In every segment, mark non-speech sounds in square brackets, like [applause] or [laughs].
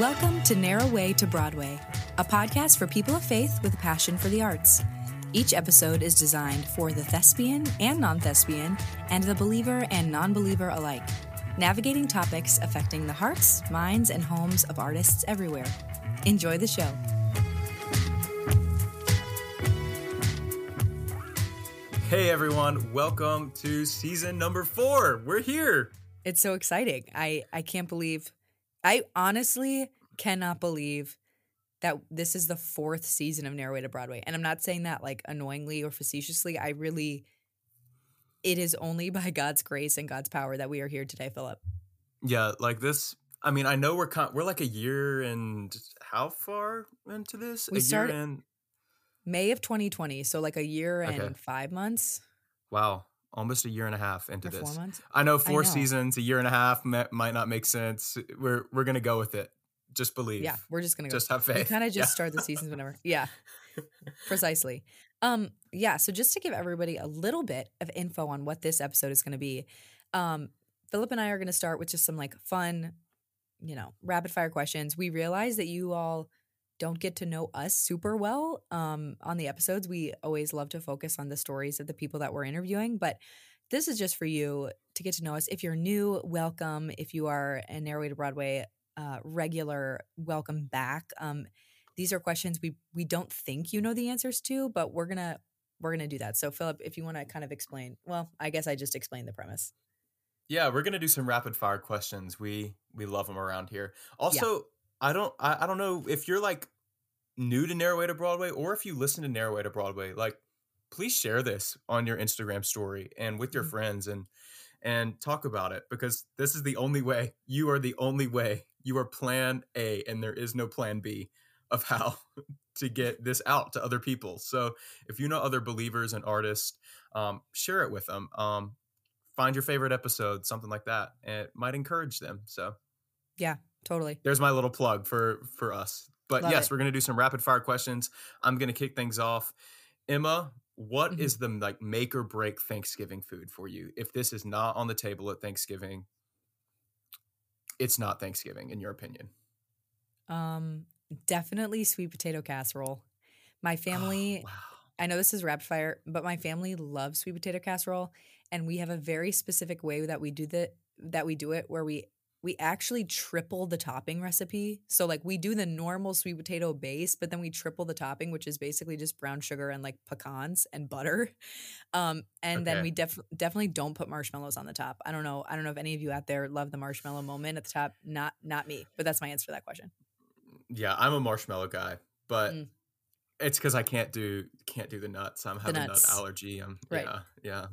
Welcome to Narrow Way to Broadway, a podcast for people of faith with a passion for the arts. Each episode is designed for the thespian and non thespian, and the believer and non believer alike, navigating topics affecting the hearts, minds, and homes of artists everywhere. Enjoy the show. Hey everyone, welcome to season number four. We're here. It's so exciting. I, I can't believe, I honestly cannot believe that this is the fourth season of Narrow Way to Broadway. And I'm not saying that like annoyingly or facetiously. I really, it is only [laughs] by God's grace and God's power that we are here today, Phillip. Yeah, like this. I mean, I know we're con- we're like a year and how far into this? We a started- year and May of 2020, so like a year and Okay. five months wow, almost a year and a half into this. I know four know. seasons, a year and a half might not make sense. We're we're gonna go with it. Just believe. Yeah, we're just gonna go. Just have we faith. kind of just Yeah. start the seasons whenever. [laughs] Yeah, precisely. Um, yeah. So just to give everybody a little bit of info on what this episode is going to be, um, Phillip and I are going to start with just some like fun, you know, rapid fire questions. We realize that you all don't get to know us super well um, on the episodes. We always love to focus on the stories of the people that we're interviewing, but this is just for you to get to know us. If you're new, welcome. If you are a Narrow Way to Broadway uh, regular, welcome back. Um, these are questions we we don't think you know the answers to, but we're gonna we're gonna do that. So, Phillip, if you want to kind of explain, well, I guess I just explained the premise. Yeah, we're gonna do some rapid fire questions. We we love them around here. Also, I don't I, I don't know if you're like new to Narrow Way to Broadway or if you listen to Narrow Way to Broadway, like please share this on your Instagram story and with your Mhm. friends and and talk about it because this is the only way. You are the only way. You are plan A and there is no plan B of how [laughs] to get this out to other people. So if you know other believers and artists, um, share it with them. Um, find your favorite episode, something like that, and it might encourage them. So Totally. there's my little plug for for us. But Love yes, it. we're gonna do some rapid fire questions. I'm gonna kick things off. Emma, what is Mhm. the like make or break Thanksgiving food for you? If this is not on the table at Thanksgiving, it's not Thanksgiving in your opinion. Um, definitely sweet potato casserole. My Oh, family, wow. I know this is rapid fire, but my family loves sweet potato casserole, and we have a very specific way that we do the that we do it, where we we actually triple the topping recipe. So like we do the normal sweet potato base, but then we triple the topping, which is basically just brown sugar and like pecans and butter. Um, and then we def- definitely don't put marshmallows on the top. I don't know. I don't know if any of you out there love the marshmallow moment at the top. Not not me, but that's my answer to that question. Yeah, I'm a marshmallow guy, but Mm. it's because I can't do can't do the nuts. I'm having a nut allergy. I'm Right. yeah, yeah.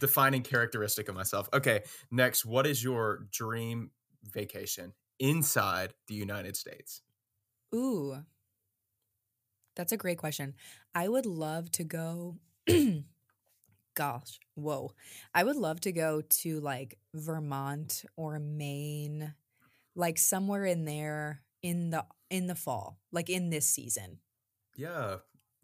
Defining characteristic of myself. Okay, next, what is your dream vacation inside the United States? Ooh. That's a great question. I would love to go [clears throat] gosh, whoa. I would love to go to like Vermont or Maine, like somewhere in there in the in the fall, like in this season. Yeah,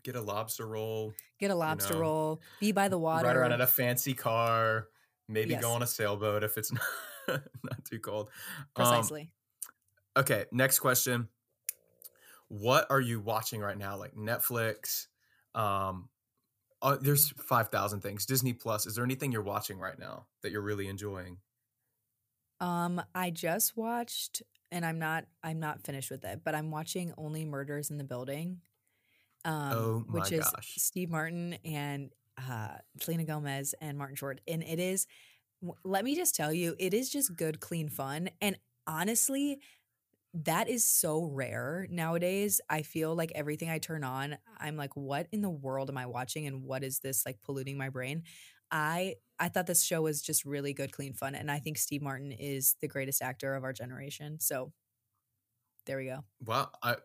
get a lobster roll, Get a lobster know, roll, be by the water. ride around in a fancy car, maybe Yes. go on a sailboat if it's [laughs] not, not too cold. Um, Precisely. okay, next question. What are you watching right now? Like Netflix? Um, uh, there's five thousand things. Disney Plus. Is there anything you're watching right now that you're really enjoying? Um, I just watched, and I'm not I'm not finished with it, but I'm watching Only Murders in the Building, um, Oh my which is gosh. Steve Martin and uh, Selena Gomez and Martin Short, and it is. Let me just tell you, it is just good, clean fun, and honestly. That is so rare nowadays. I feel like everything I turn on, I'm like, what in the world am I watching and what is this like polluting my brain? I I thought this show was just really good, clean fun, and I think Steve Martin is the greatest actor of our generation. So there we go. Wow, I,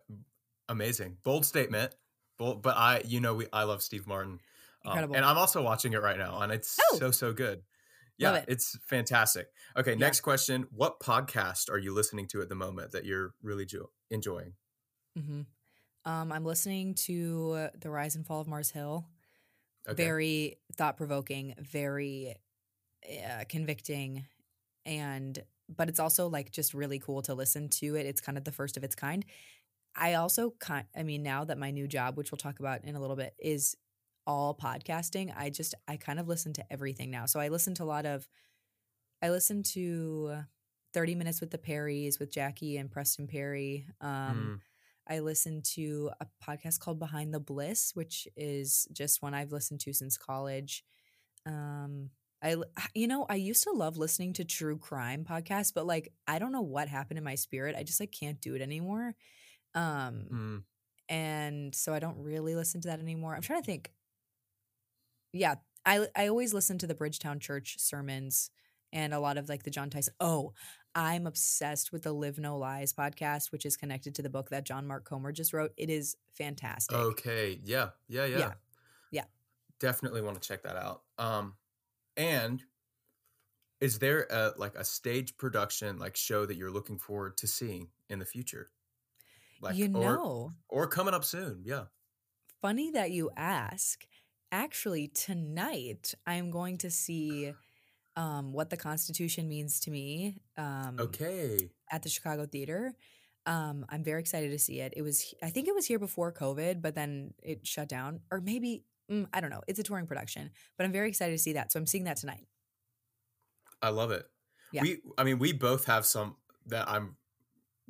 amazing, bold statement. Bold, but I, you know, we I love Steve Martin, Um, Incredible. and I'm also watching it right now, and it's Oh! so so good. Yeah, it. it's fantastic. Okay, Yeah. next question: What podcast are you listening to at the moment that you're really jo- enjoying? hmm Um, I'm listening to uh, the Rise and Fall of Mars Hill. Okay. Very thought provoking, very uh, convicting, and but it's also like just really cool to listen to it. It's kind of the first of its kind. I also kind I mean now that my new job, which we'll talk about in a little bit, is all podcasting, I just I kind of listen to everything now. So I listen to a lot of I listen to 30 minutes with the Perrys with Jackie and Preston Perry. Um Mm. I listen to a podcast called Behind the Bliss, which is just one I've listened to since college. Um, I, you know, I used to love listening to true crime podcasts, but like, I don't know what happened in my spirit. I just like can't do it anymore. Um, Mm. and so I don't really listen to that anymore. I'm trying to think. Yeah, I I always listen to the Bridgetown Church sermons and a lot of like the Jon Tyson. Oh, I'm obsessed with the Live No Lies podcast, which is connected to the book that John Mark Comer just wrote. It is fantastic. Okay. Yeah. Yeah. Yeah. Yeah. Yeah. Definitely want to check that out. Um, and is there a like a stage production like show that you're looking forward to seeing in the future? Like you or know, or coming up soon? Yeah. funny that you ask. Actually, tonight I'm going to see [gasps] um, what the Constitution means to me. Um, Okay. at the Chicago Theater. Um, I'm very excited to see it. It was, I think it was here before COVID, but then it shut down, or maybe mm, I don't know. It's a touring production, but I'm very excited to see that. So I'm seeing that tonight. I love it. Yeah. We I mean we both have some that I'm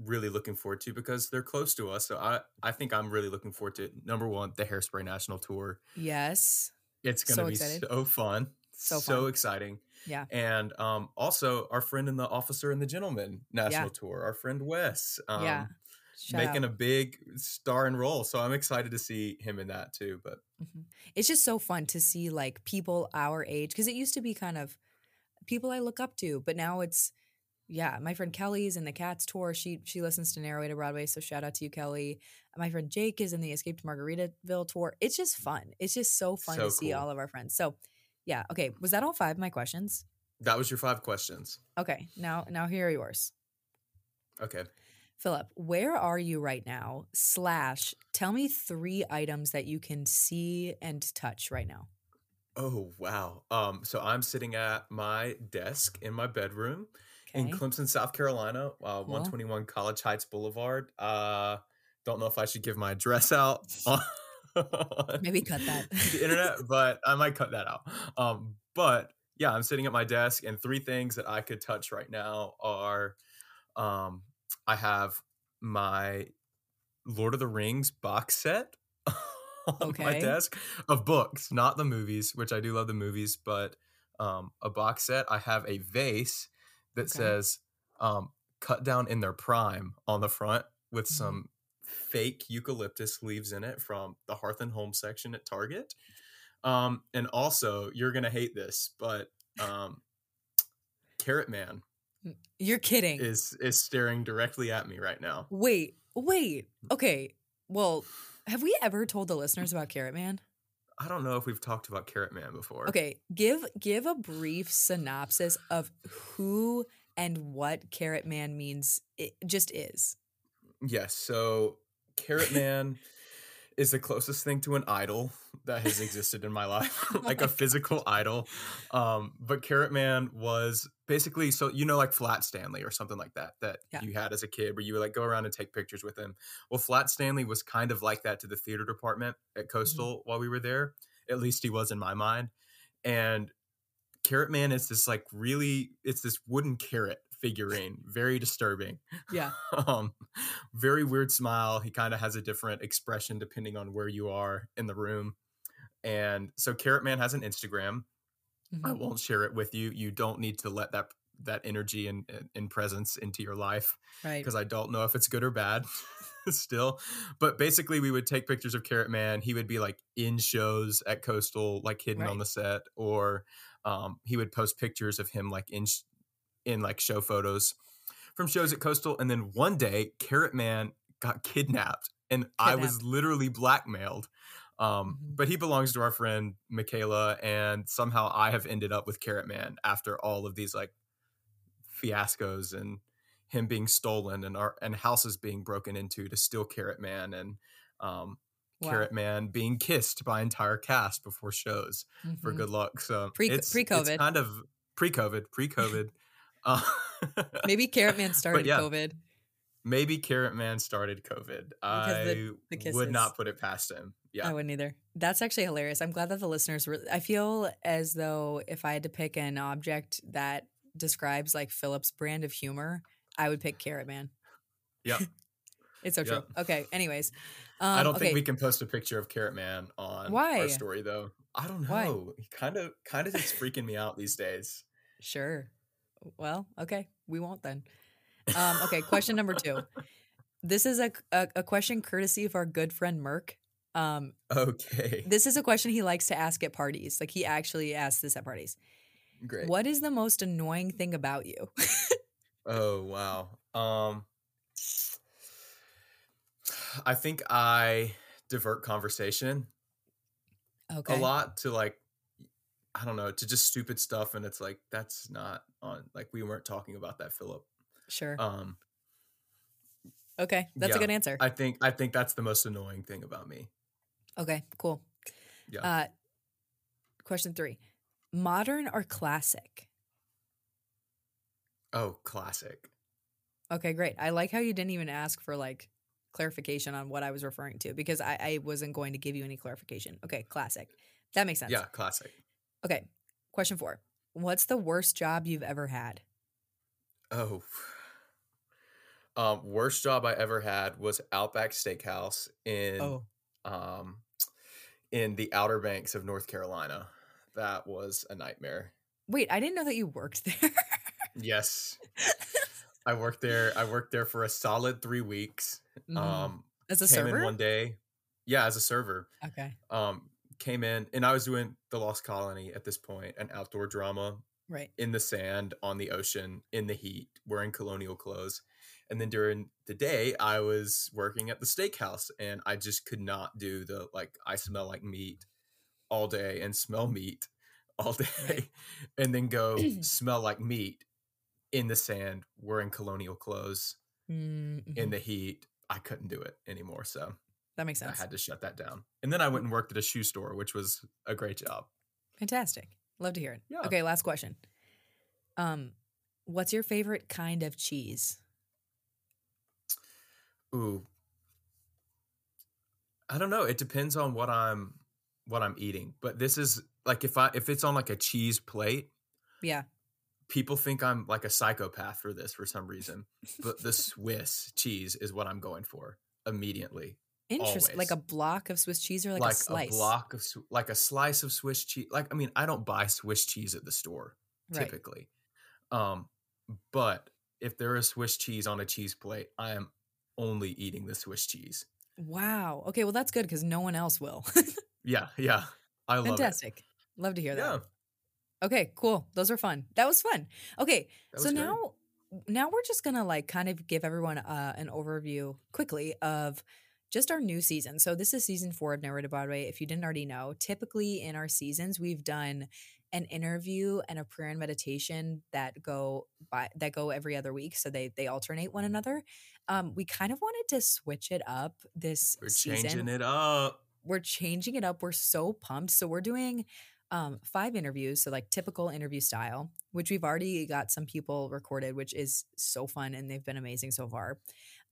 really looking forward to because they're close to us. So I I think I'm really looking forward to number one, the Hairspray National Tour. Yes, It's gonna So be excited. so fun. So so fun. exciting. yeah, And um also our friend in the Officer and the Gentleman National Tour, our friend Wes. Um yeah. Shout making out. a big star and role. So I'm excited to see him in that too. But Mhm. It's just so fun to see like people our age because it used to be kind of people I look up to, but now it's yeah. My friend Kelly's in the Cats tour. She she listens to Narrow Way to Broadway, so shout out to you, Kelly. My friend Jake is in the Escape to Margaritaville tour. It's just fun. It's just so fun So to see all of our friends. So yeah, okay. Was that all five of my questions? that was your five questions. Okay, now now here are yours. Okay. Phillip, where are you right now? Slash, tell me three items that you can see and touch right now. Oh wow. Um, so I'm sitting at my desk in my bedroom in Clemson, South Carolina, uh, 121 College Heights Boulevard. Uh, don't know if I should give my address out [laughs] Maybe cut that. the [laughs] internet, but I might cut that out. Um, but yeah, I'm sitting at my desk, and three things that I could touch right now are, um, I have my Lord of the Rings box set [laughs] on my desk of books, not the movies, which I do love the movies, but um, a box set. I have a vase that Okay. says um, "cut down in their prime" on the front with Mhm. some fake eucalyptus leaves in it from the Hearth and Home section at Target. Um, and also, you're gonna hate this, but um, Carrot Man You're kidding. is is staring directly at me right now. Wait, wait. Okay. Well, have we ever told the listeners about Carrot Man? I don't know if we've talked about Carrot Man before. Okay, give give a brief synopsis of who and what Carrot Man means. It just is. Yes. So Carrot Man [laughs] is the closest thing to an idol that has existed in my life, [laughs] like a physical idol. Um, but Carrot Man was basically so you know like Flat Stanley or something like that that Yeah. you had as a kid where you would like go around and take pictures with him. Well, Flat Stanley was kind of like that to the theater department at Coastal while we were there. At least he was in my mind. And Carrot Man is this like really it's this wooden carrot figurine, very disturbing Yeah. [laughs] um very weird smile he kind of has a different expression depending on where you are in the room and so carrot man has an instagram i Mhm. won't share it with you you don't need to let that that energy and and presence into your life Right. because i don't know if it's good or bad [laughs] still but basically we would take pictures of carrot man he would be like in shows at coastal like hidden on the set or um, he would post pictures of him like in sh- in like show photos from shows at coastal and then one day carrot man got kidnapped and i was literally blackmailed um, Mhm. but he belongs to our friend michaela and somehow i have ended up with carrot man after all of these like fiascos and him being stolen and our and houses being broken into to steal Carrot Man and um, Wow. Carrot Man being kissed by entire cast before shows for Mhm. good luck. So Pre- it's, pre-COVID. it's kind of pre-COVID, pre-COVID. Uh, [laughs] Maybe Carrot Man started yeah. COVID. maybe Carrot Man started COVID. I the- the would not put it past him. Yeah. I wouldn't either. That's actually hilarious. I'm glad that the listeners really, I feel as though if I had to pick an object that describes like Phillip's brand of humor, I would pick Carrot Man. Yep. [laughs] It's so true. Okay. Anyways. Um, I don't okay. think we can post a picture of Carrot Man on Why? our story though. I don't know. Why? He kind of kind of is freaking me out these days. Sure. Well, okay. We won't then. Um, okay. Question number two. This is a, a, a question courtesy of our good friend Merk. Um, Okay. this is a question he likes to ask at parties. Like he actually asks this at parties. Great. What is the most annoying thing about you? Oh wow. Um I think I divert conversation okay. a lot to like I don't know, to just stupid stuff and it's like that's not on like we weren't talking about that Phillip. Sure. Um okay. That's a good answer. I think I think that's the most annoying thing about me. okay. Cool. Yeah. Uh, question three modern or classic? oh, classic. Okay, great. I like how you didn't even ask for like clarification on what I was referring to because I, I wasn't going to give you any clarification. Okay, classic. That makes sense. Yeah, classic. Okay, question four. What's the worst job you've ever had? Oh. [sighs] Um, worst job I ever had was Outback Steakhouse in Oh. um, in the Outer Banks of North Carolina. That was a nightmare. Wait, I didn't know that you worked [laughs] there. Yes, [laughs] I worked there. I worked there for a solid three weeks. Mhm. Um, As a server? one day. Yeah, as a server. okay, Um, came in and I was doing the Lost Colony at this point, an outdoor drama right. in the sand, on the ocean, in the heat, wearing colonial clothes. And then during the day, I was working at the steakhouse and I just could not do the like, I smell like meat all day and smell meat [laughs] all day [laughs] and then go [clears throat] smell like meat in the sand, wearing colonial clothes Mhm. in the heat. I couldn't do it anymore. So that makes sense. I had to shut that down. And then I went and worked at a shoe store, which was a great job. Fantastic. Love to hear it. Yeah. Okay, last question. Um, what's your favorite kind of cheese? Ooh. I don't know. It depends on what I'm what I'm eating. But this is like if I if it's on like a cheese plate, Yeah. people think I'm like a psychopath for this for some reason. but the Swiss cheese is what I'm going for immediately. Interesting. Like a block of Swiss cheese or like, Like, a slice? block of like a slice of Swiss cheese. Like I mean, I don't buy Swiss cheese at the store Right. typically. Um but if there is Swiss cheese on a cheese plate, I am only eating the Swiss cheese. Wow. Okay, well that's good because no one else will. [laughs] Yeah, yeah. I love it. Fantastic. Love to hear that. Yeah. Okay, cool. Those are fun. That was fun. Okay, That so was great. now now we're just gonna like kind of give everyone uh, an overview quickly of just our new season. So this is season four of Narrow Way to Broadway. If you didn't already know, typically in our seasons we've done an interview and a prayer and meditation that go by that go every other week. So they they alternate one another. Um, we kind of wanted to switch it up this We're season changing it up. we're changing it up. We're so pumped. So we're doing um, five interviews, so like typical interview style, which we've already got some people recorded, which is so fun and they've been amazing so far.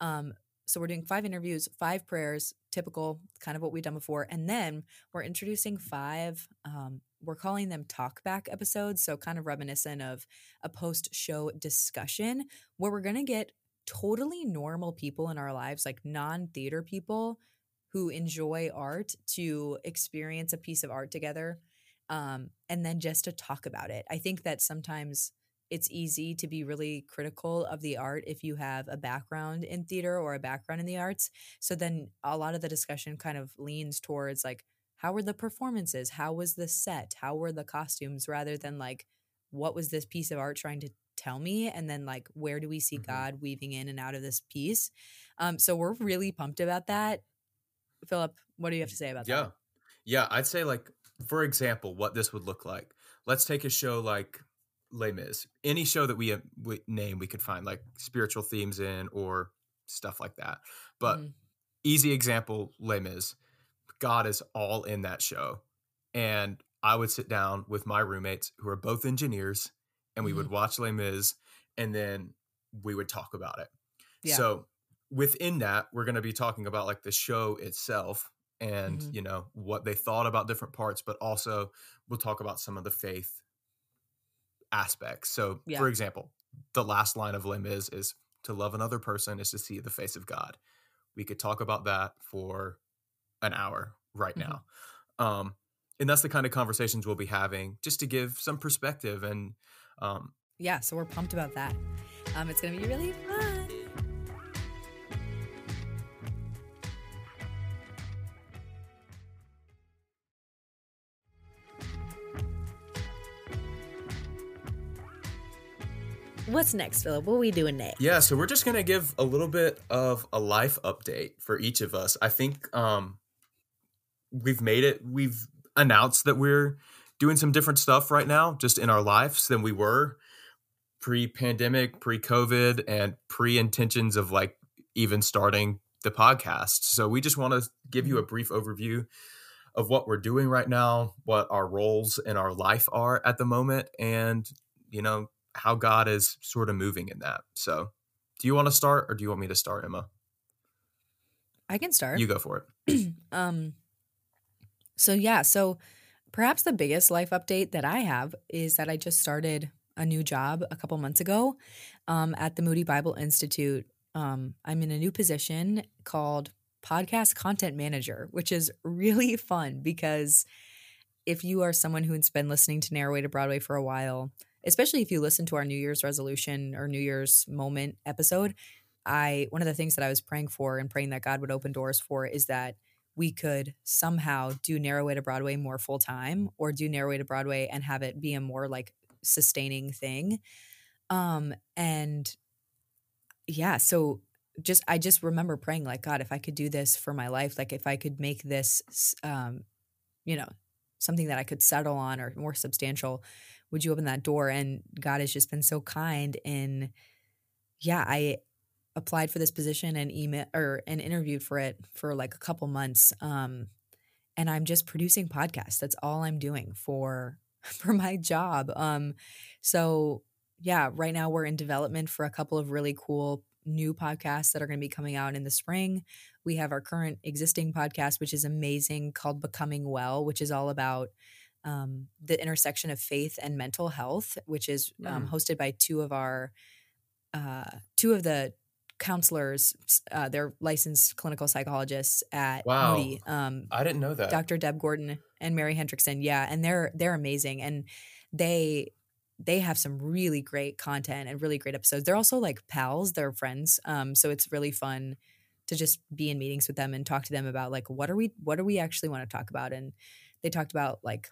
Um, so we're doing five interviews, five prayers, typical, kind of what we've done before, and then we're introducing five. Um, we're calling them talkback episodes, so kind of reminiscent of a post-show discussion where we're gonna get totally normal people in our lives, like non-theater people who enjoy art to experience a piece of art together um, and then just to talk about it. I think that sometimes it's easy to be really critical of the art if you have a background in theater or a background in the arts. So then a lot of the discussion kind of leans towards like, how were the performances? How was the set? How were the costumes? Rather than like, what was this piece of art trying to tell me? And then like, where do we see Mhm. God weaving in and out of this piece? Um, so we're really pumped about that. Phillip, what do you have to say about Yeah. that? Yeah yeah. I'd say, like, for example, what this would look like. Let's take a show like Les Mis. Any show that we, we name, we could find like spiritual themes in or stuff like that. But Mhm. easy example Les Mis. God is all in that show. And I would sit down with my roommates who are both engineers and we would watch Les Mis and then we would talk about it. Yeah. So within that, we're going to be talking about like the show itself and, Mhm. you know, what they thought about different parts, but also we'll talk about some of the faith aspects. So, Yeah. for example, the last line of Les Mis is to love another person is to see the face of God. We could talk about that for an hour right Mhm. now. Um, and that's the kind of conversations we'll be having just to give some perspective and um, yeah, so we're pumped about that. Um, it's gonna be really fun. What's next, Phillip? What are we doing next? Yeah, so we're just gonna give a little bit of a life update for each of us. I think um we've made it we've announced that we're doing some different stuff right now, just in our lives than we were pre-pandemic, pre-COVID, and pre-intentions of like even starting the podcast. So we just want to give you a brief overview of what we're doing right now, what our roles in our life are at the moment, and you know, how God is sort of moving in that. So, do you want to start or do you want me to start, Emma? I can start. You go for it. [clears throat] um so yeah so perhaps the biggest life update that i have is that i just started a new job a couple months ago um, at the moody bible institute um, i'm in a new position called podcast content manager which is really fun because if you are someone who's been listening to narrow way to broadway for a while especially if you listen to our new year's resolution or new year's moment episode i one of the things that i was praying for and praying that god would open doors for is that we could somehow do narrow way to broadway more full time or do narrow way to broadway and have it be a more like sustaining thing. Um and yeah so just i just remember praying like god if i could do this for my life like if i could make this um you know something that i could settle on or more substantial would you open that door? And god has just been so kind in yeah i applied for this position and email or and interviewed for it for like a couple months um and i'm just producing podcasts. That's all i'm doing for [laughs] for my job. Um so yeah right now we're in development for a couple of really cool new podcasts that are going to be coming out in the spring. We have our current existing podcast which is amazing called becoming well which is all about um, the intersection of faith and mental health which is um, Mm. hosted by two of our uh, two of the counselors uh, they're licensed clinical psychologists at Wow. moody um, I didn't know that. Dr. Deb Gordon and Mary Hendrickson. Yeah, and they're they're amazing and they they have some really great content and really great episodes. They're also like pals, they're friends. Um so it's really fun to just be in meetings with them and talk to them about like what are we what do we actually want to talk about and they talked about like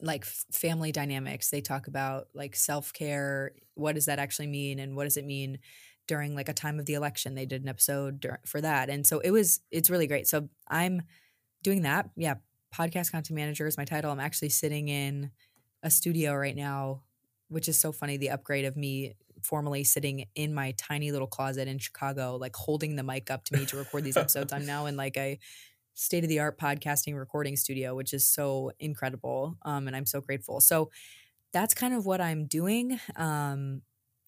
like family dynamics. They talk about like self-care, what does that actually mean and what does it mean during like a time of the election. They did an episode dur- for that. And so it was it's really great. So I'm doing that. Yeah, podcast content manager is my title. I'm actually sitting in a studio right now, which is so funny. The upgrade of me formally sitting in my tiny little closet in Chicago, like holding the mic up to me to record these episodes. I'm [laughs] now in like a state of the art podcasting recording studio, which is so incredible. Um, and I'm so grateful. So that's kind of what I'm doing. Um,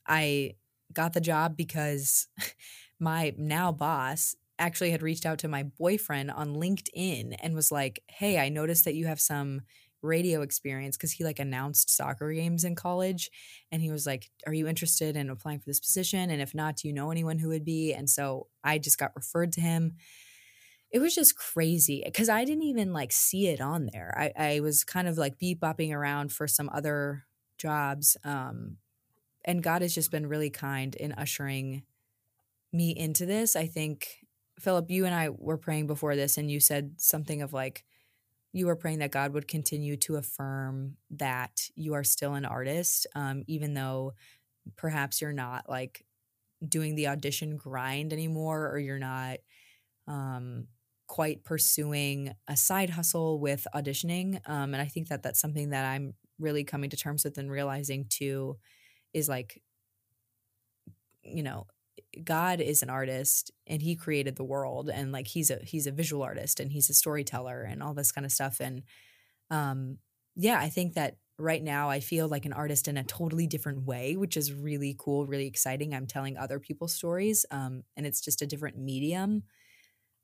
I got the job because [laughs] my now boss actually had reached out to my boyfriend on LinkedIn and was like, "Hey, I noticed that you have some radio experience because he like announced soccer games in college and he was like are you interested in applying for this position and if not do you know anyone who would be and so i just got referred to him it was just crazy because i didn't even like see it on there. I, I was kind of like beep bopping around for some other jobs um, and god has just been really kind in ushering me into this. I think phillip you and i were praying before this and you said something of like you were praying that God would continue to affirm that you are still an artist, um, even though perhaps you're not like doing the audition grind anymore, or you're not um, quite pursuing a side hustle with auditioning. Um, and I think that that's something that I'm really coming to terms with and realizing too is like, you know, God is an artist and he created the world and like he's a he's a visual artist and he's a storyteller and all this kind of stuff and um yeah I think that right now I feel like an artist in a totally different way, which is really cool, really exciting. I'm telling other people's stories, um, and it's just a different medium.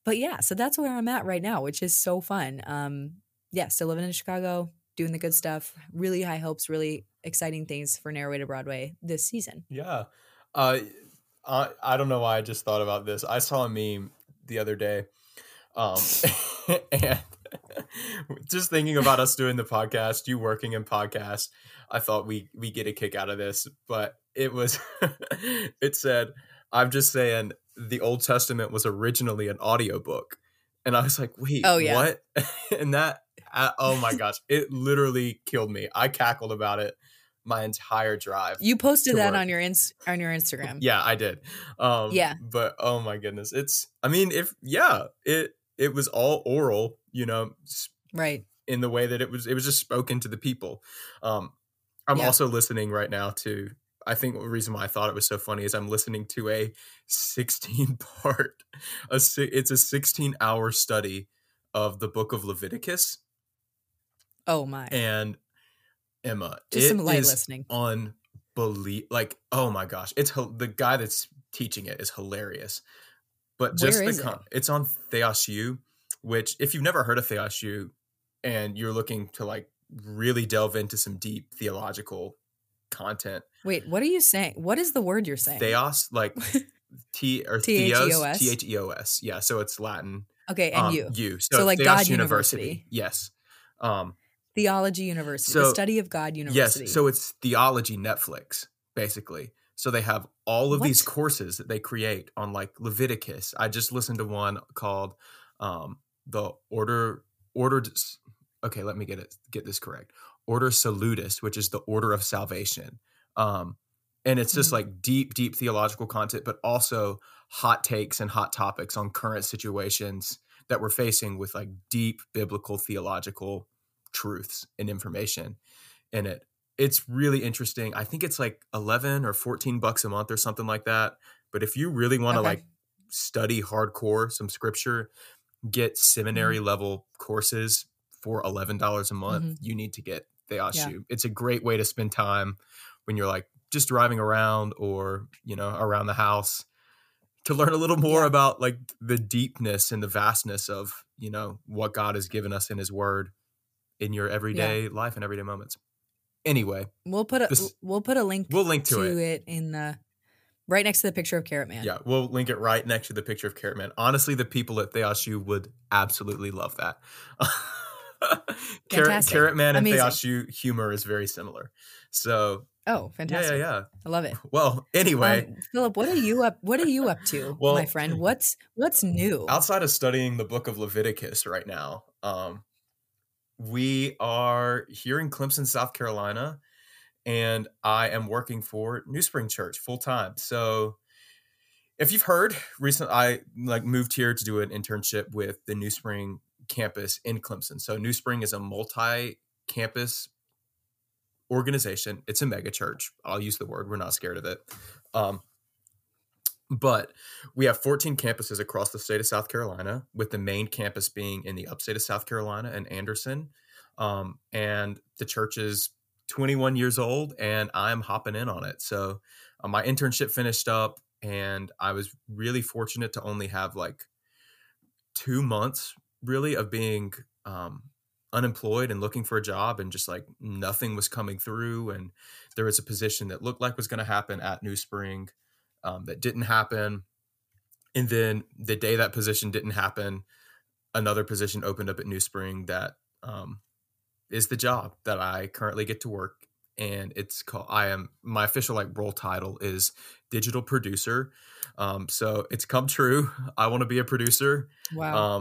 But yeah, so that's where I'm at right now, which is so fun. Um, yeah, still living in Chicago, doing the good stuff. Really high hopes, really exciting things for Narrow Way to Broadway this season. Yeah. Uh, I, I don't know why I just thought about this. I saw a meme the other day. Um, [laughs] and [laughs] just thinking about us doing the podcast, you working in podcast, I thought we we get a kick out of this, but it was [laughs] it said, I'm just saying the Old Testament was originally an audiobook. And I was like, wait, oh, yeah. what? [laughs] and that uh, oh my gosh, it literally killed me. I cackled about it my entire drive. You posted that work. on your ins- on your Instagram. yeah, I did. Um, yeah, but oh my goodness, it's. I mean, if yeah, it it was all oral, you know, right in the way that it was. It was just spoken to the people. Um, I'm yeah. also listening right now to. I think the reason why I thought it was so funny is I'm listening to a [laughs] 16 part. A it's a 16 hour study of the book of Leviticus. Oh my! And Emma. Just some light listening. Unbelievable. Like, oh my gosh. It's the guy that's teaching it is hilarious. But just Where the con- it? it's on Theos U, which if you've never heard of Theos U and you're looking to like really delve into some deep theological content. Wait, what are you saying? What is the word you're saying? Theos, like [laughs] T or Theos, T H E O S. Yeah, so it's Latin. Okay, and um, you. You. So, so like Theos God University. University. Yes. Um, Theology University, so, the study of God University. Yes, so it's theology Netflix, basically. So they have all of what? these courses that they create on like Leviticus. I just listened to one called um, the Order Order. Okay, let me get it get this correct. Ordo Salutis, which is the order of salvation. Um, and it's just mm-hmm. like deep, deep theological content, but also hot takes and hot topics on current situations that we're facing with like deep biblical theological truths and information in it. It's really interesting. I think it's like 11 or 14 bucks a month or something like that. But if you really want to okay. like study hardcore some scripture, get seminary mm-hmm. level courses for $11 a month, mm-hmm. you need to get Theos yeah. It's a great way to spend time when you're like just driving around or, you know, around the house to learn a little more yeah. about like the deepness and the vastness of, you know, what God has given us in his word in your everyday yeah. life and everyday moments. Anyway, we'll put a this, we'll put a link we'll link to, to it. it. in the right next to the picture of Carrot Man. Yeah, we'll link it right next to the picture of Carrot Man. Honestly, the people at Theos U would absolutely love that. [laughs] [laughs] Carrot, Carrot Man and Theos U humor is very similar. So Oh, fantastic! Yeah, yeah, yeah. I love it. Well, anyway, um, Phillip, what are you up? What are you up to, [laughs] well, my friend? What's what's new outside of studying the Book of Leviticus right now? Um, we are here in Clemson, South Carolina, and I am working for New Spring Church full time. So, if you've heard, recently I like moved here to do an internship with the New Spring campus in Clemson. So, New Spring is a multi-campus organization. It's a mega church. I'll use the word. We're not scared of it. Um, but we have 14 campuses across the state of South Carolina, with the main campus being in the upstate of South Carolina and Anderson. Um, and the church is 21 years old, and I'm hopping in on it. So uh, my internship finished up, and I was really fortunate to only have like two months really of being um, unemployed and looking for a job, and just like nothing was coming through. And there was a position that looked like was going to happen at New Spring um, that didn't happen. And then the day that position didn't happen, another position opened up at New Spring that um, is the job that I currently get to work. And it's called, I am, my official like role title is digital producer. Um, so it's come true. [laughs] I want to be a producer. Wow.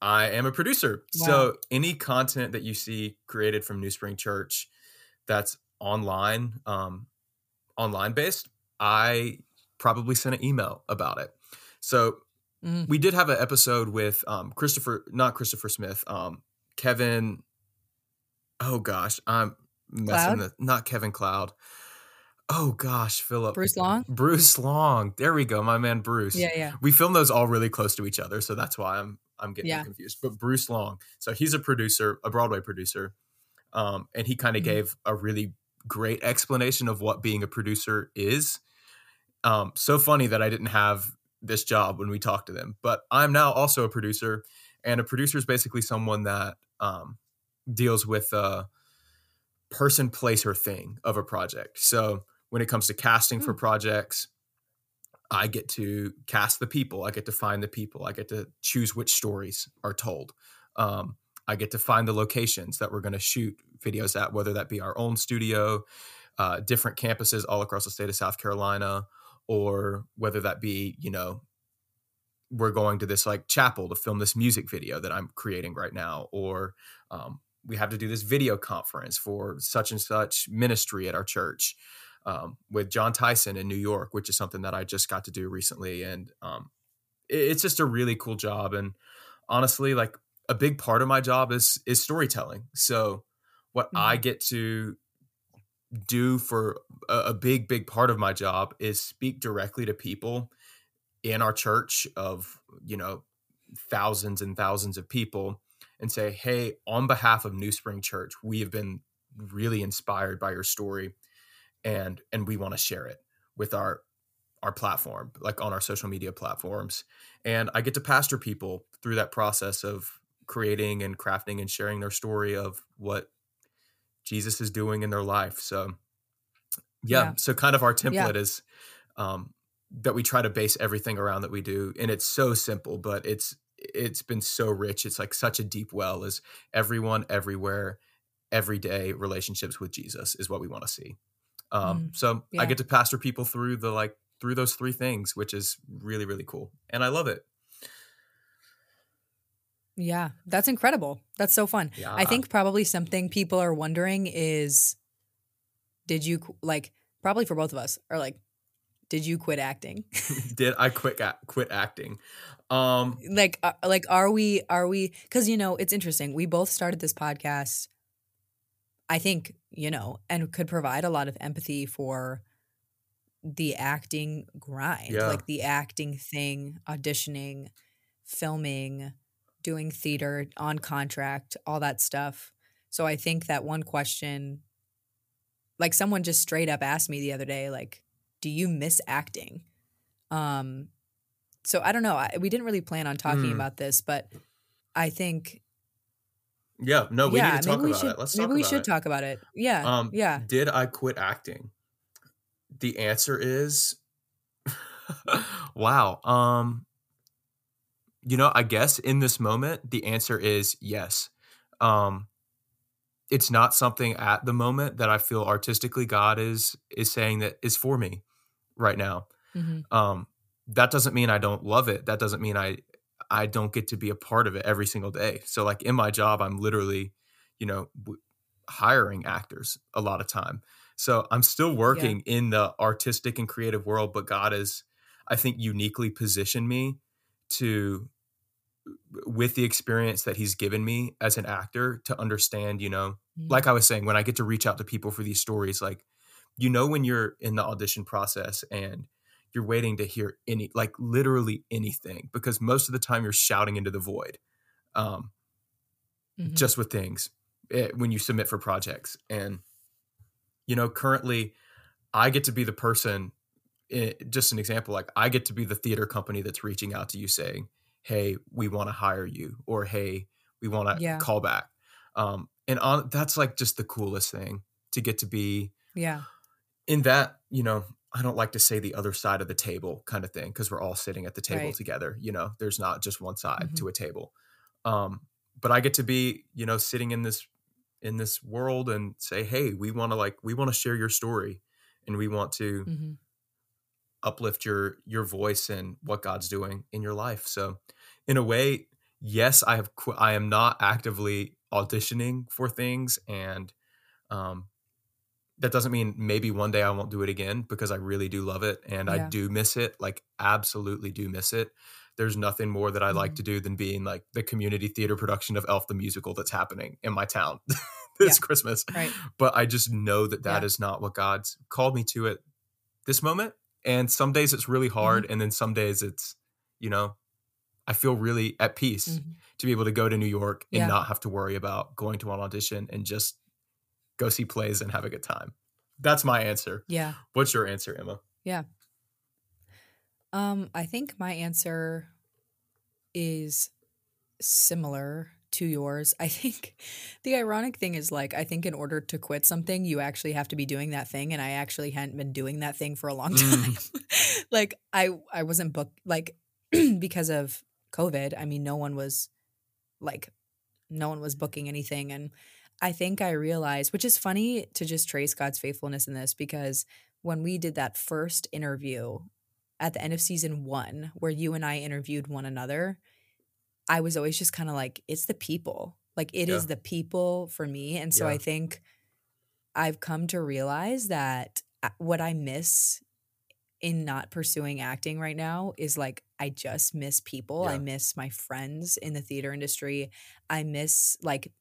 I am a producer. So any content that you see created from New Spring Church that's online, um, online based, I probably sent an email about it. So mm. we did have an episode with um, Christopher, not Christopher Smith, um, Kevin. Oh gosh, I'm messing the not Kevin Cloud. Oh gosh, Phillip. Bruce Long? Bruce Long. There we go, my man Bruce. Yeah, yeah. We filmed those all really close to each other, so that's why I'm I'm getting yeah. confused. But Bruce Long. So he's a producer, a Broadway producer. um, and he kind of Mhm. gave a really great explanation of what being a producer is. Um, so funny that I didn't have this job when we talked to them, but I'm now also a producer, and a producer is basically someone that um, deals with a person, place, or thing of a project. So when it comes to casting for Hmm. projects, I get to cast the people. I get to find the people. I get to choose which stories are told. Um, I get to find the locations that we're going to shoot videos at, whether that be our own studio, uh, different campuses all across the state of South Carolina, or whether that be, you know, we're going to this like chapel to film this music video that I'm creating right now, or um, we have to do this video conference for such and such ministry at our church um, with Jon Tyson in New York, which is something that I just got to do recently, and um, it- it's just a really cool job. And honestly, like a big part of my job is is storytelling. So what I get to do for a, a big big part of my job is speak directly to people in our church of you know thousands and thousands of people and say hey on behalf of new spring church we have been really inspired by your story and and we want to share it with our our platform like on our social media platforms and i get to pastor people through that process of creating and crafting and sharing their story of what jesus is doing in their life so yeah, Yeah. so kind of our Yeah. template is um that we try to base everything around that we do and it's so simple but it's it's been so rich it's like such a deep well is everyone everywhere every day relationships with jesus is what we want to see um Mm, so yeah. i get to pastor people through the like through those three things which is really really cool and i love it Yeah, that's incredible. That's so fun. yeah I think probably something people are wondering is did you like probably for both of us are like did you quit acting? [laughs] did i quit quit acting um like uh, like are we are we cuz you know it's interesting. We both started this podcast I think, you know, and could provide a lot of empathy for the acting grind, Yeah. like the acting thing, auditioning, filming, doing theater on contract, all that stuff. So I think that one question like someone just straight up asked me the other day like do you miss acting? Um so I don't know. I, we didn't really plan on talking Mm. about this, but I think yeah no we yeah, need to talk about should it let's talk maybe we about should it. talk about it. Yeah. Um, yeah. Did I quit acting? The answer is [laughs] wow. Um you know, I guess in this moment the answer is yes. Um it's not something at the moment that I feel artistically God is is saying that is for me right now. hmm Um that doesn't mean I don't love it. That doesn't mean I I don't get to be a part of it every single day. So like in my job I'm literally, you know, w- hiring actors a lot of time. So I'm still working in the artistic and creative world, but God has, I think, uniquely positioned me to, with the experience that He's given me as an actor, to understand, you know, Mm. like I was saying, when I get to reach out to people for these stories, like, you know, when you're in the audition process and you're waiting to hear any, like literally anything, because most of the time you're shouting into the void. Um, Mhm. just with things eh, when you submit for projects and you know currently i get to be the person eh, just an example like i get to be the theater company that's reaching out to you saying hey we want to hire you or hey we want to Yeah. call back um and on that's like just the coolest thing to get to be yeah. in that you know i don't like to say the other side of the table kind of thing because we're all sitting at the table Right. together you know there's not just one side Mhm. to a table um but i get to be you know sitting in this in this world and say hey we want to like we want to share your story and we want to hmm uplift your your voice and what god's doing in your life so in a way yes i have i am not actively auditioning for things and um that doesn't mean maybe one day i won't do it again because i really do love it and i do miss it like absolutely do miss it there's nothing more that i like Mhm. to do than being like the community theater production of elf the musical that's happening in my town [laughs] this christmas Right. but i just know that that Yeah. is not what god's called me to at this moment and some days it's really hard Mm-hmm. and then some days it's you know i feel really at peace Mhm. to be able to go to new york and Yeah. not have to worry about going to an audition and just go see plays and have a good time. That's my answer. Yeah. What's your answer, Emma? Yeah. Um, I think my answer is similar to yours. I think [laughs] the ironic thing is like I think in order to quit something, you actually have to be doing that thing and I actually hadn't been doing that thing for a long [laughs] Mm. time. [laughs] like I I wasn't booked like [clears throat] because of COVID. I mean, no one was like no one was booking anything and I think I realized, which is funny to just trace God's faithfulness in this because when we did that first interview at the end of season one, where you and I interviewed one another, I was always just kind of like, it's the people. Like, it is Yeah. the people for me. And so I think I've come to realize that uh, what I miss in not pursuing acting right now is like, I just miss people. I miss my friends in the theater industry. I miss, like,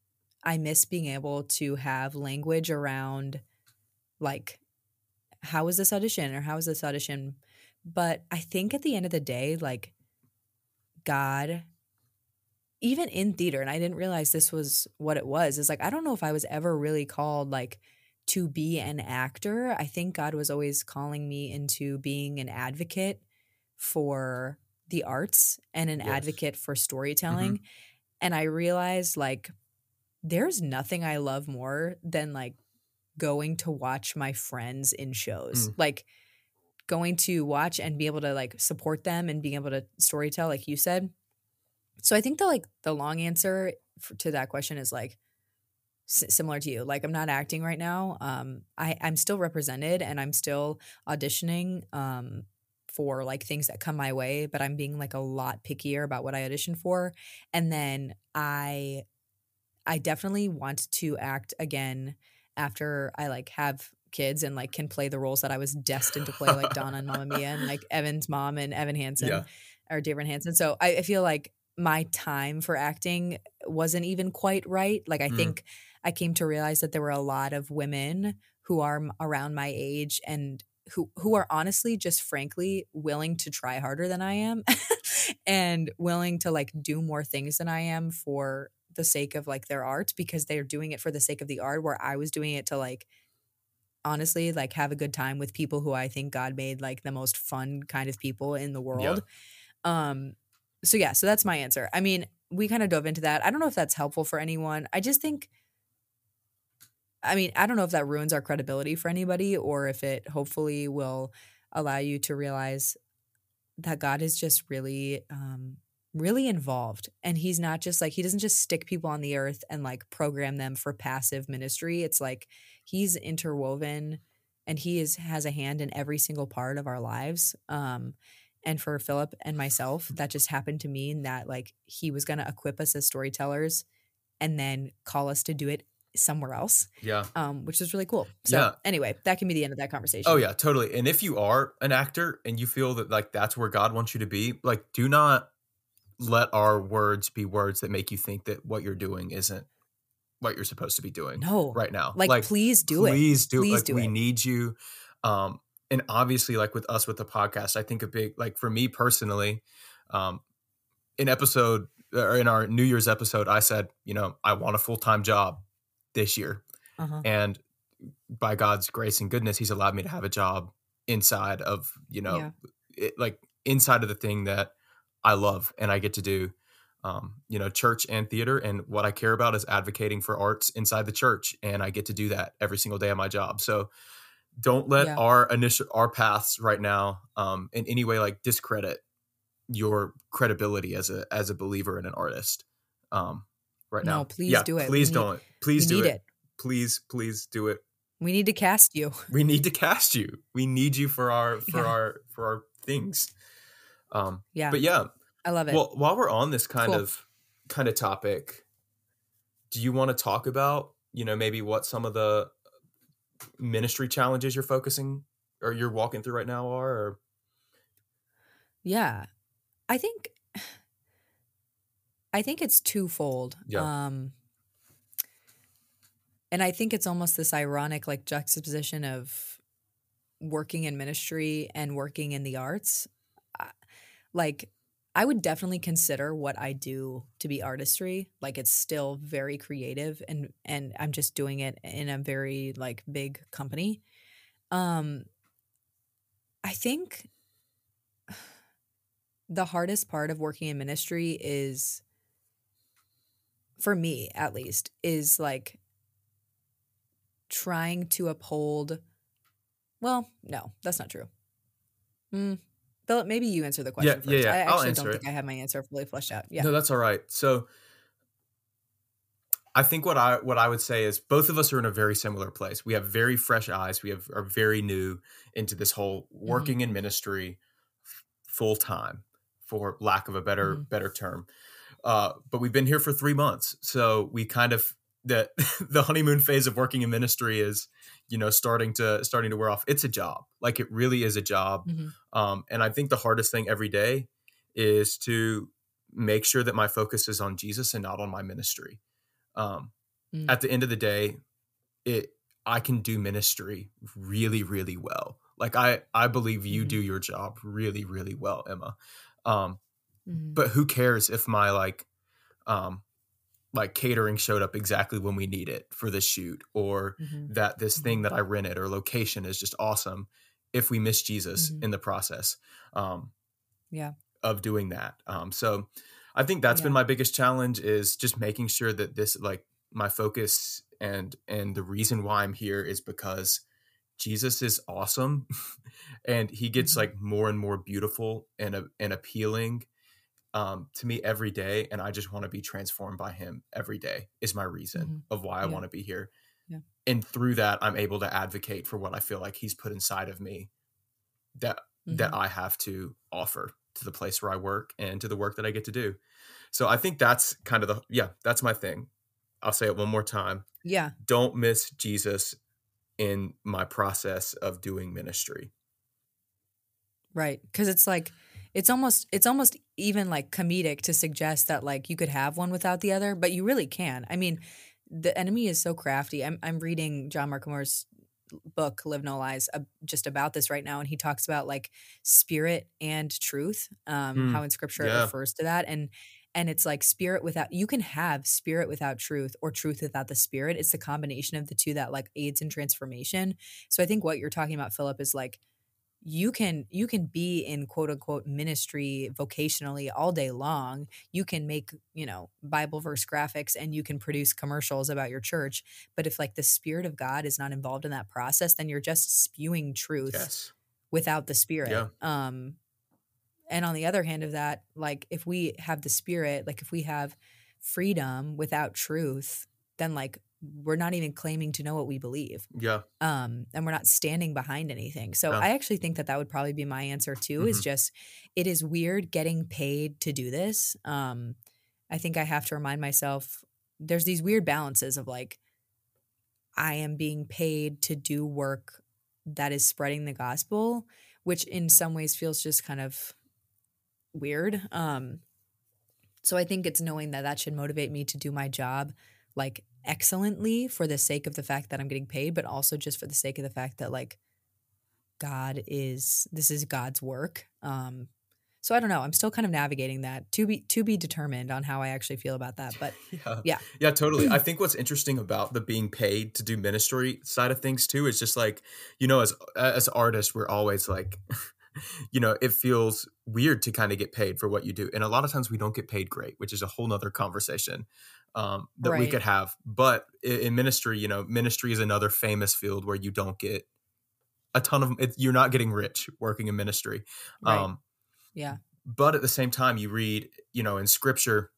I miss being able to have language around, like, how was this audition or how was this audition? But I think at the end of the day, like God, even in theater, and I didn't realize this was what it was, is like I don't know if I was ever really called like to be an actor. I think God was always calling me into being an advocate for the arts and an Yes. advocate for mm-hmm. storytelling. And I realized like there's nothing I love more than like going to watch my friends in shows. Like going to watch and be able to like support them and being able to storytell like you said. So I think the like the long answer for, to that question is like s- similar to you. Like I'm not acting right now. Um I I'm still represented and I'm still auditioning um for like things that come my way, but I'm being like a lot pickier about what I audition for. And then I I definitely want to act again after I like have kids and like can play the roles that I was destined to play, like Donna and Mamma Mia and like [laughs] Evan's mom and Evan Hansen Yeah. or David Hansen. So I, I feel like my time for acting wasn't even quite right. Like I Mm. think I came to realize that there were a lot of women who are around my age and who who are honestly just frankly willing to try harder than I am [laughs] and willing to like do more things than I am for the sake of like their art because they're doing it for the sake of the art where I was doing it to like honestly like have a good time with people who I think God made like the most fun kind of people in the world. Um so yeah, so that's my answer. I mean, we kind of dove into that. I don't know if that's helpful for anyone. I just think I mean, I don't know if that ruins our credibility for anybody or if it hopefully will allow you to realize that God is just really um really involved and he's not just like he doesn't just stick people on the earth and like program them for passive ministry. It's like he's interwoven and he is has a hand in every single part of our lives. Um and for Phillip and myself, that just happened to mean that like he was going to equip us as storytellers and then call us to do it somewhere else, Yeah. um, which is really cool. So Yeah. anyway, that can be the end of that conversation. Oh yeah, totally. And if you are an actor and you feel that like that's where God wants you to be, like do not let our words be words that make you think that what you're doing isn't what you're supposed to be doing No, right now. like, please do it. please do it. Please Like do we it. need you. Um and obviously like with us with the podcast, I think a big like for me personally, um in episode or in our New Year's episode, I said, you know, I want a full-time job this year Uh-huh. and by god's grace and goodness he's allowed me to have a job inside of you know Yeah. it, like inside of the thing that i love and i get to do um, you know church and theater and what i care about is advocating for arts inside the church and i get to do that every single day of my job so don't let Yeah. our initial our paths right now um, in any way like discredit your credibility as a as a believer and an artist um, right now. No, now please Yeah, do it. Please need- don't please do it it. please please do it We need to cast you. we need to cast you we need you for our [laughs] for Yeah. our for our things um Yeah, but yeah I love it. well while we're on this kind Cool. of kind of topic do you want to talk about you know maybe what some of the ministry challenges you're focusing or you're walking through right now are or Yeah. I think I think it's twofold. Yeah. Um and I think it's almost this ironic like juxtaposition of working in ministry and working in the arts. Like I would definitely consider what I do to be artistry. Like it's still very creative and and I'm just doing it in a very like big company. Um I think the hardest part of working in ministry is for me at least is like trying to uphold well, no, that's not true. Mm, Phillip, maybe you answer the question Yeah, yeah, first. yeah. I I'll actually answer don't it. think I have my answer fully fleshed out. Yeah. No, that's all right. So I think what I what I would say is both of us are in a very similar place. We have very fresh eyes. We have are very new into this whole Mm-hmm. working in ministry full time, for lack of a better Mhm. better term. Uh, but we've been here for three months, so we kind of the [laughs] the honeymoon phase of working in ministry is you know starting to starting to wear off. It's a job, like it really is a job. Mhm. Um, and I think the hardest thing every day is to make sure that my focus is on Jesus and not on my ministry. Um, Mm. At the end of the day, it I can do ministry really, really well. Like I, I believe you Mhm. do your job really, really well, Emma. Um, Mhm. but who cares if my like, um, like catering showed up exactly when we need it for the shoot, or Mhm. that this thing that I rented or location is just awesome if we miss Jesus Mhm. in the process um, Yeah. of doing that. Um, so I think that's been my biggest challenge is just making sure that this like my focus and and the reason why I'm here is because Jesus is awesome [laughs] and he gets Mhm. like more and more beautiful and a- and appealing um, to me every day and I just want to be transformed by him every day is my reason Mhm. of why I Yeah. want to be here. Yeah. And through that I'm able to advocate for what I feel like he's put inside of me that that Mhm. I have to offer to the place where I work and to the work that I get to do. So I think that's kind of the yeah, that's my thing. I'll say it one more time. Yeah. Don't miss Jesus in my process of doing ministry. Right. Cause it's like it's almost it's almost even like comedic to suggest that like you could have one without the other, but you really can. I mean, the enemy is so crafty. I'm I'm reading John Mark Comer's book Live No Lies uh, just about this right now and he talks about like spirit and truth um Hmm. how in scripture it refers to that and and it's like spirit without you can have spirit without truth or truth without the spirit it's the combination of the two that like aids in transformation so i think what you're talking about phillip is like you can you can be in quote unquote ministry vocationally all day long you can make you know bible verse graphics and you can produce commercials about your church but if like the spirit of god is not involved in that process then you're just spewing truth Yes. without the spirit Yeah. um and on the other hand of that like if we have the spirit like if we have freedom without truth then like we're not even claiming to know what we believe Yeah. um and we're not standing behind anything so Yeah. i actually think that that would probably be my answer too is Mhm. just it is weird getting paid to do this um i think i have to remind myself there's these weird balances of like i am being paid to do work that is spreading the gospel which in some ways feels just kind of weird um so i think it's knowing that that should motivate me to do my job like excellently for the sake of the fact that I'm getting paid, but also just for the sake of the fact that like God is this is God's work. Um so I don't know. I'm still kind of navigating that to be to be determined on how I actually feel about that. But [laughs] Yeah. Yeah. Yeah, totally. I [clears throat] think what's interesting about the being paid to do ministry side of things too is just like, you know, as as artists, we're always like [laughs] you know, it feels weird to kind of get paid for what you do. And a lot of times we don't get paid great, which is a whole nother conversation um, that we could have. But in ministry, you know, ministry is another famous field where you don't get a ton of, it, you're not getting rich working in ministry. right. Um, yeah. but at the same time you read you know in scripture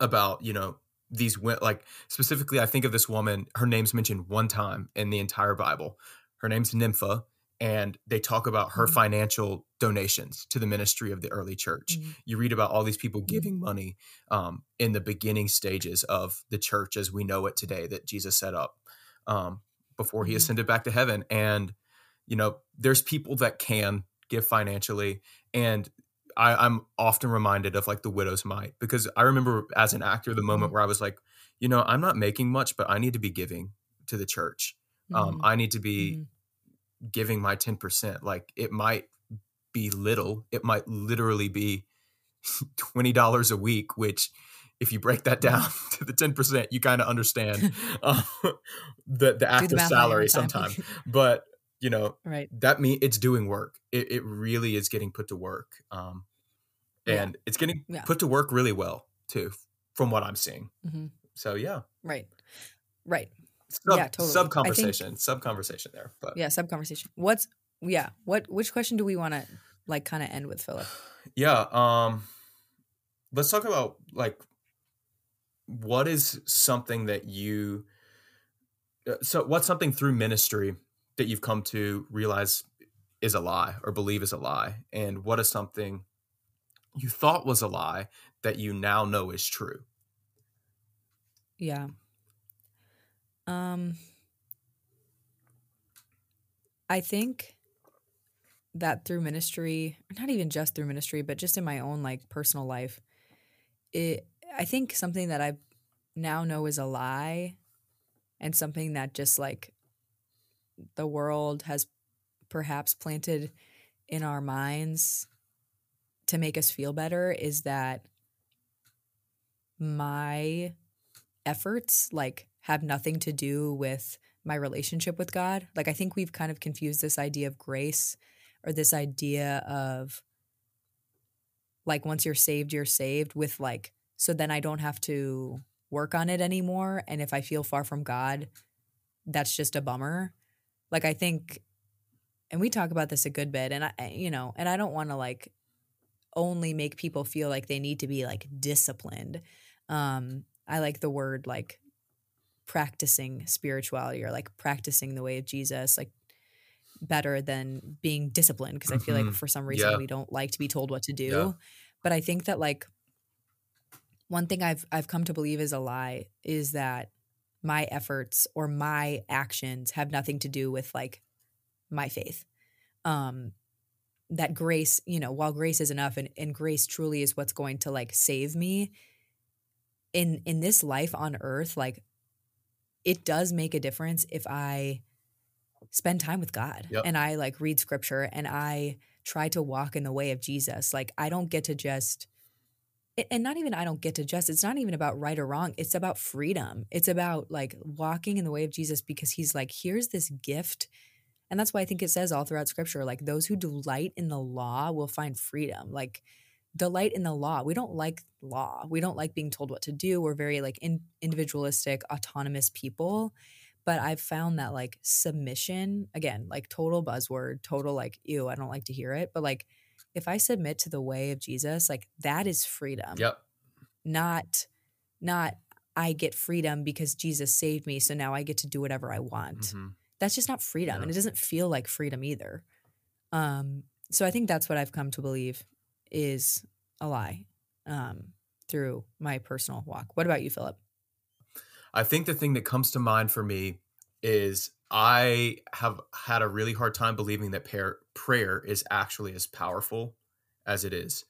about you know these like specifically i think of this woman her name's mentioned one time in the entire bible her name's nympha and they talk about her Mhm. financial donations to the ministry of the early church Mhm. you read about all these people giving money um, in the beginning stages of the church as we know it today that jesus set up um, before he Mhm. ascended back to heaven and you know there's people that can give financially and I, i'm often reminded of like the widow's mite because i remember as an actor the moment Mhm. where i was like you know i'm not making much but i need to be giving to the church um, i need to be. Giving my 10% like it might be little it might literally be [laughs] $20 a week, which if you break that down [laughs] to the 10%, you kind of understand [laughs] uh, the, the active your salary time. sometime. But, you know, Right. that mean it's doing work. It, it really is getting put to work. Um, Yeah. and it's getting Yeah. put to work really well too, from what I'm seeing. hmm So yeah, Right. Right. Sub, Yeah, totally. sub conversation, sub conversation there. But Yeah. Sub conversation. What's yeah? What which question do we want to like kind of end with, Phillip? [sighs] yeah, um, let's talk about like what is something that you uh, so what's something through ministry that you've come to realize is a lie or believe is a lie and what is something you thought was a lie that you now know is true Yeah. Um I think that through ministry, not even just through ministry, but just in my own like personal life, it I think something that I now know is a lie and something that just like the world has perhaps planted in our minds to make us feel better is that my efforts like have nothing to do with my relationship with God. Like I think we've kind of confused this idea of grace or this idea of like once you're saved, you're saved with like so then I don't have to work on it anymore and if I feel far from God, that's just a bummer. Like I think and we talk about this a good bit and I you know, and I don't want to like only make people feel like they need to be like disciplined. Um I like the word like practicing spirituality or like practicing the way of Jesus like better than being disciplined because I feel like Mhm. for some reason Yeah. we don't like to be told what to do. Yeah. But I think that like one thing I've I've come to believe is a lie is that my efforts or my actions have nothing to do with like my faith. Um that grace, you know, while grace is enough and, and grace truly is what's going to like save me in in this life on earth, like it does make a difference if I spend time with God Yep. and I like read scripture and I try to walk in the way of Jesus. Like I don't get to just and not even I don't get to just it's not even about right or wrong. It's about freedom. It's about like walking in the way of Jesus because he's like here's this gift and that's why I think it says all throughout scripture like those who delight in the law will find freedom. Like delight in the law. We don't like law. We don't like being told what to do. We're very like in, individualistic, autonomous people. But I've found that like submission, again, like total buzzword, total like, ew, I don't like to hear it. But like if I submit to the way of Jesus, like that is freedom. yep Not not I get freedom because Jesus saved me, so now I get to do whatever I want Mhm. that's just not freedom Yeah. and it doesn't feel like freedom either um so i think that's what i've come to believe is a lie um through my personal walk what about you phillip I think the thing that comes to mind for me is I have had a really hard time believing that prayer, prayer is actually as powerful as it is.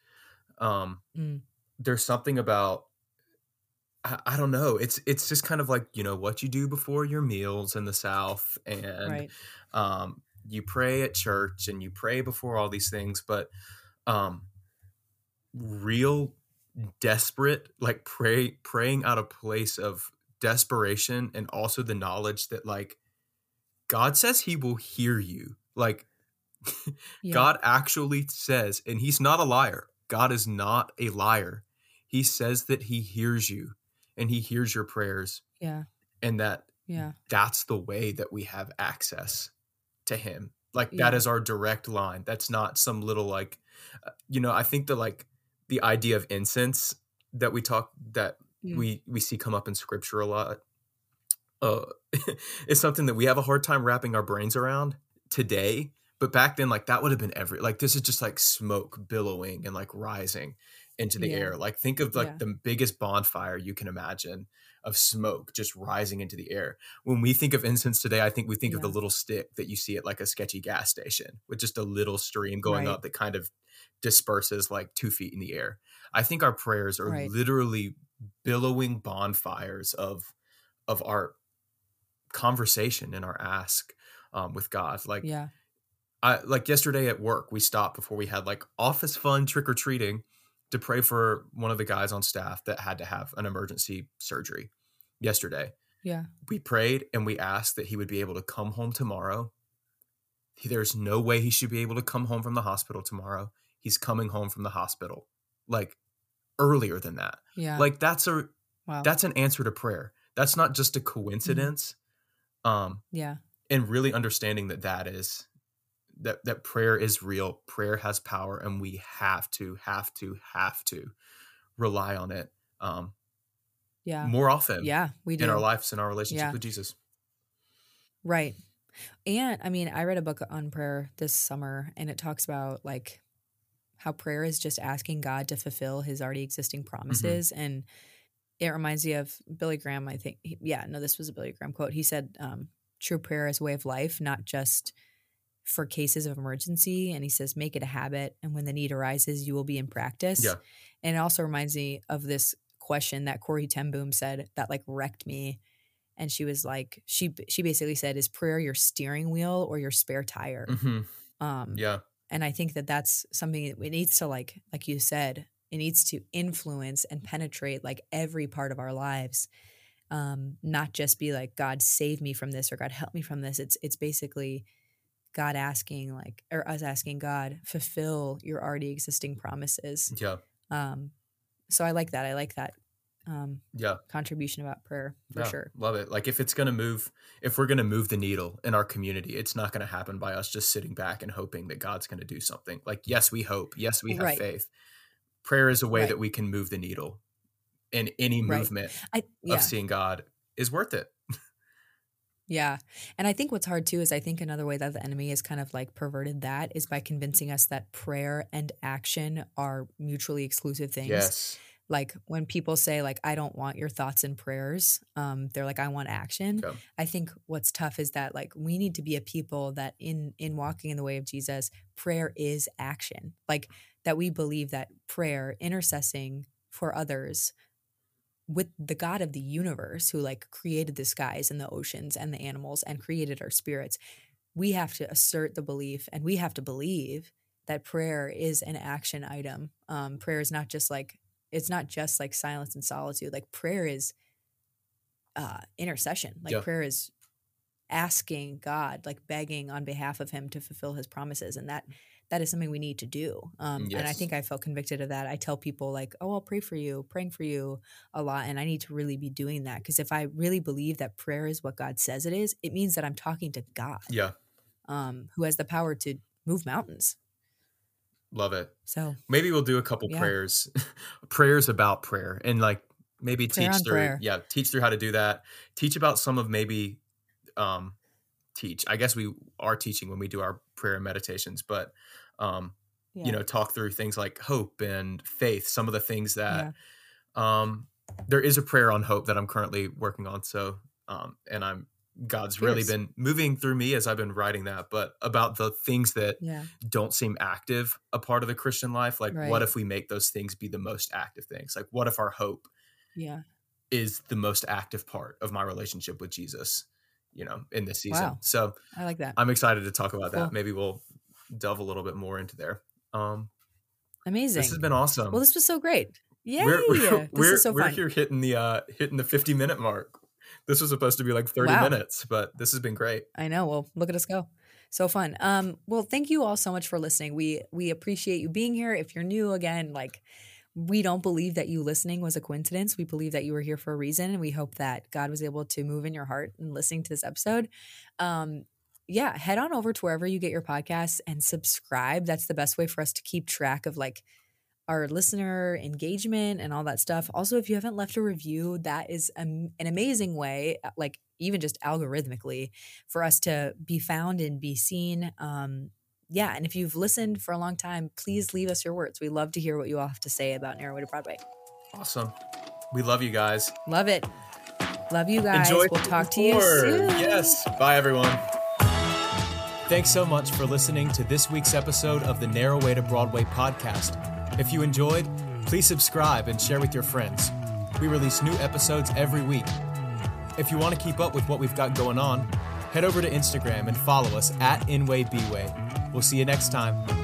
Um, Mm. There's something about I, I don't know. It's it's just kind of like you know what you do before your meals in the South, and right um, you pray at church and you pray before all these things, but um, real desperate, like pray praying out of place of desperation and also the knowledge that like God says He will hear you. Like [laughs] yeah. God actually says, and He's not a liar. God is not a liar. He says that He hears you and He hears your prayers, yeah and that yeah that's the way that we have access to him like that Yeah. is our direct line that's not some little like uh, you know i think the like the idea of incense that we talk that Mm. we we see come up in scripture a lot uh [laughs] is something that we have a hard time wrapping our brains around today but back then like that would have been every like this is just like smoke billowing and like rising into the Yeah. air like think of like Yeah. the biggest bonfire you can imagine of smoke just rising into the air when we think of incense today, I think we think of the little stick that you see at like a sketchy gas station with just a little stream going Right. up that kind of disperses like two feet in the air. I think our prayers are Right. literally billowing bonfires of of our conversation and our ask um, with God. Like yeah I like yesterday at work, we stopped before we had like office fun trick or treating to pray for one of the guys on staff that had to have an emergency surgery yesterday. Yeah. We prayed and we asked that he would be able to come home tomorrow. There's no way he should be able to come home from the hospital tomorrow. He's coming home from the hospital like earlier than that. Yeah. Like that's a wow. that's an answer to prayer. That's not just a coincidence. Um yeah. and really understanding that that is that that prayer is real prayer has power and we have to have to have to rely on it um Yeah. more often Yeah. We do. in our lives in our relationship Yeah. with jesus Right. And I mean, I read a book on prayer this summer and it talks about like how prayer is just asking God to fulfill his already existing promises. And it reminds me of Billy Graham, I think. He- Yeah, no, this was a Billy Graham quote. He said, um, true prayer is a way of life, not just for cases of emergency. And he says, make it a habit. And when the need arises, you will be in practice. Yeah. And it also reminds me of this question that Corrie ten Boom said that like wrecked me and she was like she she basically said is prayer your steering wheel or your spare tire Mhm. um yeah and i think that that's something that it needs to like like you said it needs to influence and penetrate like every part of our lives um not just be like god save me from this or god help me from this. It's it's basically god asking like or us asking god fulfill your already existing promises. Yeah. Um so i like that i like that um yeah contribution about prayer for yeah. sure love it like if it's gonna move if we're gonna move the needle in our community it's not gonna happen by us just sitting back and hoping that god's gonna do something like yes we hope yes we have Right. faith prayer is a way Right. that we can move the needle and any Right. movement i yeah of seeing god is worth it Yeah. And I think what's hard too is I think another way that the enemy has kind of like perverted that is by convincing us that prayer and action are mutually exclusive things. yes Like when people say like I don't want your thoughts and prayers, um they're like I want action. I think what's tough is that like we need to be a people that in in walking in the way of Jesus, prayer is action. Like that we believe that prayer, intercessing for others, with the God of the universe who like created the skies and the oceans and the animals and created our spirits, we have to assert the belief and we have to believe that prayer is an action item. Um, prayer is not just like it's not just like silence and solitude. Like prayer is uh, intercession. Like Yeah. prayer is asking God, like begging on behalf of Him to fulfill His promises, and that that is something we need to do. Um, And I think I felt convicted of that. I tell people like, "Oh, I'll pray for you, praying for you a lot," and I need to really be doing that because if I really believe that prayer is what God says it is, it means that I'm talking to God, yeah um, who has the power to move mountains. Love it So maybe we'll do a couple Yeah. prayers [laughs] prayers about prayer and like maybe Prayer teach through prayer. yeah teach through how to do that teach about some of maybe um teach i guess we are teaching when we do our prayer and meditations but um you know talk through things like hope and faith some of the things that um there is a prayer on hope that i'm currently working on so um and i'm god's really been moving through me as i've been writing that but about the things that yeah, don't seem active a part of the Christian life. Like, Right. what if we make those things be the most active things? Like, what if our hope yeah, is the most active part of my relationship with Jesus, you know, in this season? Wow. So I like that. I'm excited to talk about Cool. that. Maybe we'll delve a little bit more into there. Um, Amazing. this has been awesome. well, this was so great. Yeah, we're [laughs] we're, this we're, is so we're here hitting the uh hitting the 50 minute mark. This was supposed to be like 30 Wow. minutes, but this has been great. I know. Well, look at us go. So fun. Um, well, thank you all so much for listening. We we appreciate you being here. If you're new again, like we don't believe that you listening was a coincidence. We believe that you were here for a reason, and we hope that God was able to move in your heart and listening to this episode. Um, yeah, head on over to wherever you get your podcasts and subscribe. That's the best way for us to keep track of like our listener engagement and all that stuff. Also, if you haven't left a review, that is am- an amazing way, uh, like even just algorithmically, for us to be found and be seen. Um, yeah, and if you've listened for a long time, please leave us your words. We love to hear what you all have to say about Narrow Way to Broadway. Awesome. We love you guys. Love it. Love you guys. Enjoy we'll talk to you soon. Yes. Bye, everyone. Thanks so much for listening to this week's episode of the Narrow Way to Broadway podcast. If you enjoyed, please subscribe and share with your friends. We release new episodes every week. If you want to keep up with what we've got going on, head over to Instagram and follow us at nwaybway. We'll see you next time.